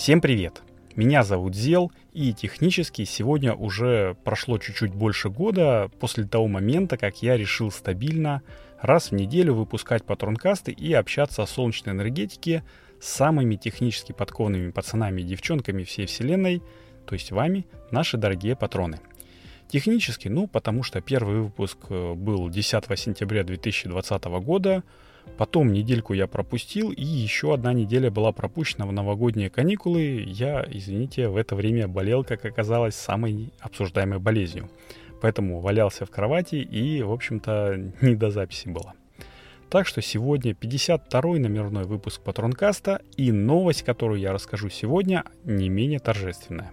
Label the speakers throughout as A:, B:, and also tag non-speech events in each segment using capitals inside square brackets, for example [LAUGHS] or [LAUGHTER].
A: Всем привет! Меня зовут Зел, и технически сегодня уже прошло чуть-чуть больше года после того момента, как я решил стабильно раз в неделю выпускать патронкасты и общаться о солнечной энергетике с самыми технически подкованными пацанами и девчонками всей вселенной, то есть вами, наши дорогие патроны. Технически, ну, потому что первый выпуск э, был 10 сентября 2020 года, Потом недельку я пропустил, и еще одна неделя была пропущена в новогодние каникулы. Я, извините, в это время болел, как оказалось, самой обсуждаемой болезнью. Поэтому валялся в кровати и, в общем-то, [LAUGHS] не до записи было. Так что сегодня 52-й номерной выпуск Патронкаста, и новость, которую я расскажу сегодня, не менее торжественная.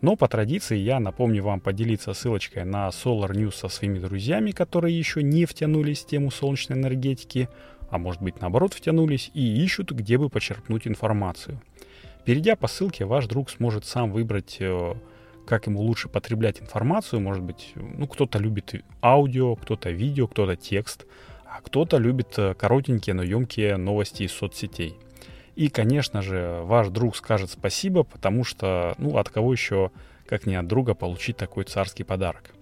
A: Но по традиции я напомню вам поделиться ссылочкой на Solar News со своими друзьями, которые еще не втянулись в тему солнечной энергетики – а может быть наоборот втянулись и ищут, где бы почерпнуть информацию. Перейдя по ссылке, ваш друг сможет сам выбрать, э, как ему лучше потреблять информацию. Может быть, ну, кто-то любит аудио, кто-то видео, кто-то текст, а кто-то любит э, коротенькие, но емкие новости из соцсетей. И, конечно же, ваш друг скажет спасибо, потому что, ну, от кого еще, как не от друга, получить такой царский подарок.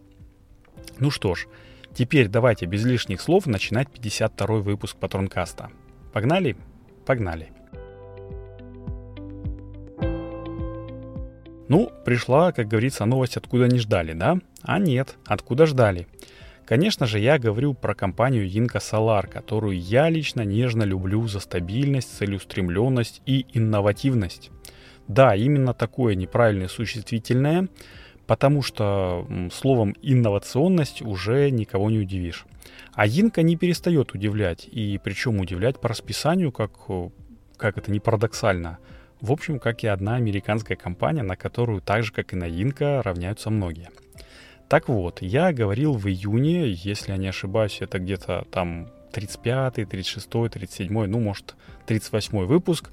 A: Ну что ж, Теперь давайте без лишних слов начинать 52 выпуск Патронкаста. Погнали? Погнали. Ну, пришла, как говорится, новость, откуда не ждали, да? А нет, откуда ждали. Конечно же, я говорю про компанию Inca Solar, которую я лично нежно люблю за стабильность, целеустремленность и инновативность. Да, именно такое неправильное существительное – потому что словом инновационность уже никого не удивишь. А Инка не перестает удивлять, и причем удивлять по расписанию, как, как это не парадоксально. В общем, как и одна американская компания, на которую так же, как и на Инка, равняются многие. Так вот, я говорил в июне, если я не ошибаюсь, это где-то там 35, 36, 37, ну, может, 38 выпуск,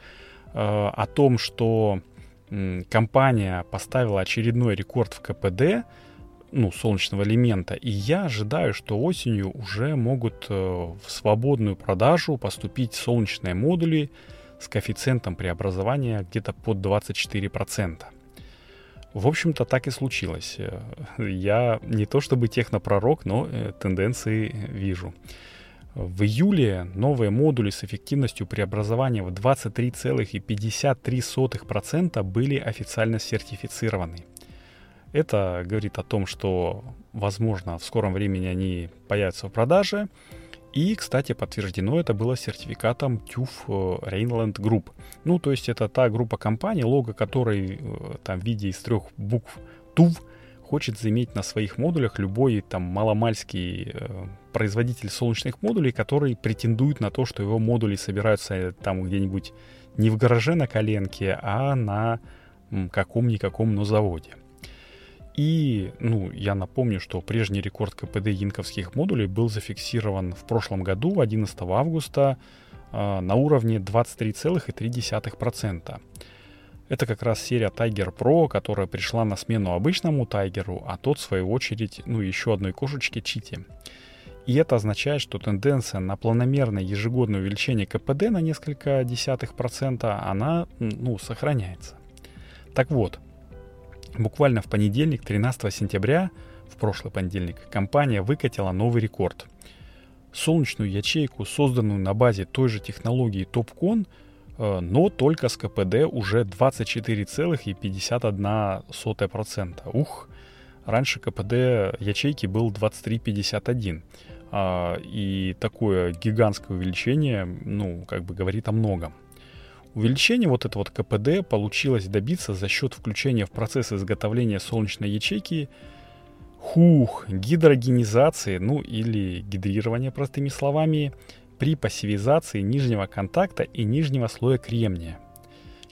A: э, о том, что компания поставила очередной рекорд в КПД, ну, солнечного элемента, и я ожидаю, что осенью уже могут э, в свободную продажу поступить солнечные модули с коэффициентом преобразования где-то под 24%. В общем-то, так и случилось. Э, я не то чтобы технопророк, но э, тенденции вижу. В июле новые модули с эффективностью преобразования в 23,53% были официально сертифицированы. Это говорит о том, что, возможно, в скором времени они появятся в продаже. И, кстати, подтверждено это было сертификатом TÜV Rheinland Group. Ну, то есть это та группа компаний, лого которой э, там в виде из трех букв TÜV хочет заиметь на своих модулях любой там маломальский э, производитель солнечных модулей, который претендует на то, что его модули собираются э, там где-нибудь не в гараже на коленке, а на каком-никаком, но заводе. И, ну, я напомню, что прежний рекорд КПД инковских модулей был зафиксирован в прошлом году, 11 августа, э, на уровне 23,3%. Это как раз серия Tiger Pro, которая пришла на смену обычному Tiger, а тот, в свою очередь, ну, еще одной кошечке Чити. И это означает, что тенденция на планомерное ежегодное увеличение КПД на несколько десятых процента, она, ну, сохраняется. Так вот, буквально в понедельник, 13 сентября, в прошлый понедельник, компания выкатила новый рекорд. Солнечную ячейку, созданную на базе той же технологии TopCon, но только с КПД уже 24,51%. Ух, раньше КПД ячейки был 23,51. А, и такое гигантское увеличение, ну, как бы говорит о многом. Увеличение вот этого вот КПД получилось добиться за счет включения в процесс изготовления солнечной ячейки хух, гидрогенизации, ну или гидрирования, простыми словами, при пассивизации нижнего контакта и нижнего слоя кремния.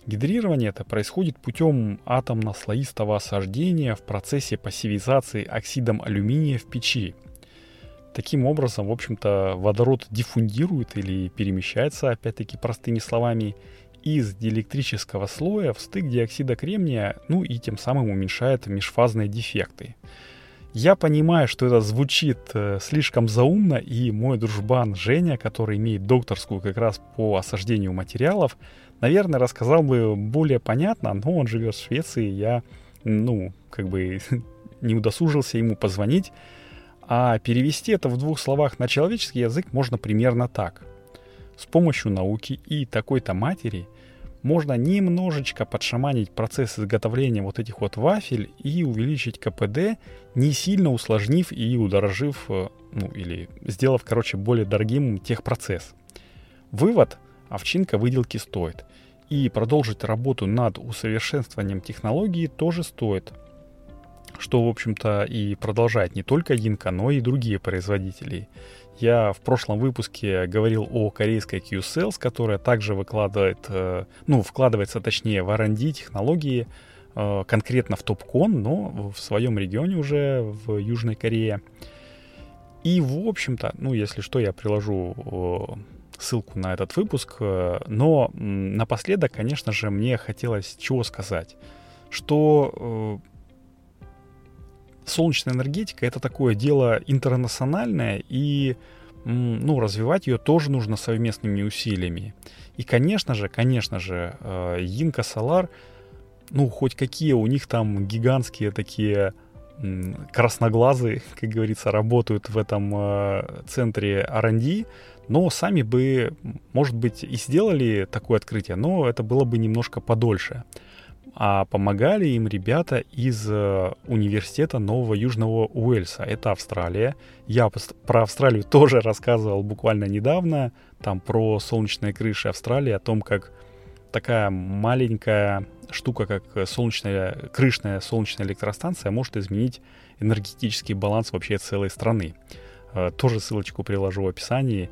A: Гидрирование это происходит путем атомно-слоистого осаждения в процессе пассивизации оксидом алюминия в печи. Таким образом, в общем-то, водород диффундирует или перемещается, опять-таки простыми словами, из диэлектрического слоя в стык диоксида кремния, ну и тем самым уменьшает межфазные дефекты. Я понимаю, что это звучит э, слишком заумно, и мой дружбан Женя, который имеет докторскую как раз по осаждению материалов, наверное, рассказал бы более понятно, но он живет в Швеции, я, ну, как бы [LAUGHS] не удосужился ему позвонить. А перевести это в двух словах на человеческий язык можно примерно так. С помощью науки и такой-то матери можно немножечко подшаманить процесс изготовления вот этих вот вафель и увеличить КПД, не сильно усложнив и удорожив, э, ну или сделав, короче, более дорогим техпроцесс. Вывод – овчинка выделки стоит. И продолжить работу над усовершенствованием технологии тоже стоит – что, в общем-то, и продолжает не только Инка, но и другие производители. Я в прошлом выпуске говорил о корейской Q-Cells, которая также выкладывает, э, ну, вкладывается, точнее, в R&D технологии, э, конкретно в Топкон, но в своем регионе уже, в Южной Корее. И, в общем-то, ну, если что, я приложу э, ссылку на этот выпуск. Но напоследок, конечно же, мне хотелось чего сказать. Что солнечная энергетика это такое дело интернациональное, и ну, развивать ее тоже нужно совместными усилиями. И, конечно же, конечно же, Инка Солар, ну, хоть какие у них там гигантские такие красноглазые, [LAUGHS] как говорится, работают в этом э, центре R&D, но сами бы, может быть, и сделали такое открытие, но это было бы немножко подольше а помогали им ребята из э, университета Нового Южного Уэльса. Это Австралия. Я про Австралию [LAUGHS] тоже рассказывал буквально недавно, там про солнечные крыши Австралии, о том, как такая маленькая штука, как солнечная, крышная солнечная электростанция, может изменить энергетический баланс вообще целой страны. Э, тоже ссылочку приложу в описании.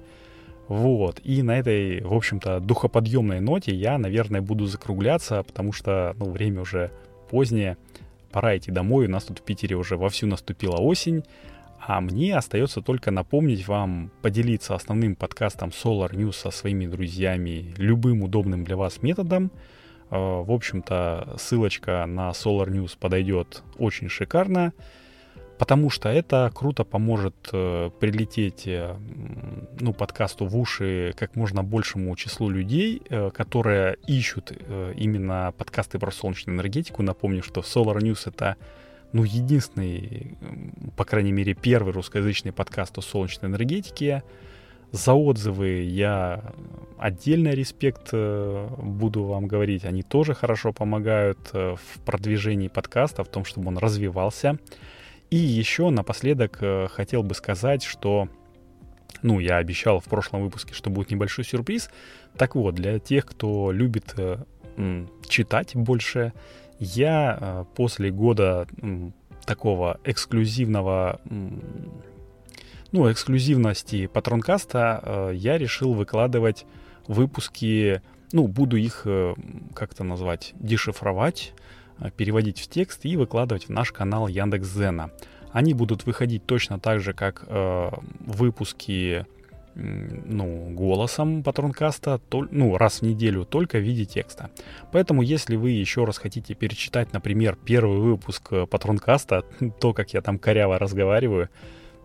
A: Вот. И на этой, в общем-то, духоподъемной ноте я, наверное, буду закругляться, потому что, ну, время уже позднее. Пора идти домой. У нас тут в Питере уже вовсю наступила осень. А мне остается только напомнить вам поделиться основным подкастом Solar News со своими друзьями любым удобным для вас методом. Э, в общем-то, ссылочка на Solar News подойдет очень шикарно потому что это круто поможет э, прилететь э, ну, подкасту в уши как можно большему числу людей, э, которые ищут именно подкасты про солнечную энергетику. Напомню, что Solar News это ну, единственный, по крайней мере, первый русскоязычный подкаст о солнечной энергетике. За отзывы я отдельный респект буду вам говорить. Они тоже хорошо помогают в продвижении подкаста, в том, чтобы он развивался. И еще напоследок э, хотел бы сказать, что ну, я обещал в прошлом выпуске, что будет небольшой сюрприз. Так вот, для тех, кто любит э, читать больше, я э, после года такого эксклюзивного, ну, эксклюзивности патронкаста, я решил выкладывать выпуски, ну, буду их как-то назвать, дешифровать, переводить в текст и выкладывать в наш канал Яндекс.Дзена. Они будут выходить точно так же, как э, выпуски ну, голосом патронкаста, то, ну, раз в неделю, только в виде текста. Поэтому, если вы еще раз хотите перечитать, например, первый выпуск э, патронкаста, [LAUGHS] то, как я там коряво разговариваю,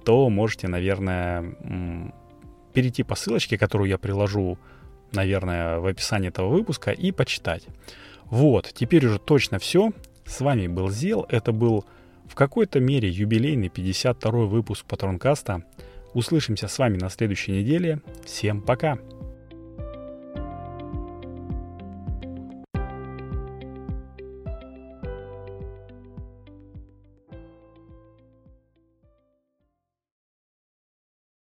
A: то можете, наверное, перейти по ссылочке, которую я приложу, наверное, в описании этого выпуска и почитать. Вот, теперь уже точно все. С вами был Зел. Это был в какой-то мере юбилейный 52 выпуск Патронкаста. Услышимся с вами на следующей неделе. Всем пока!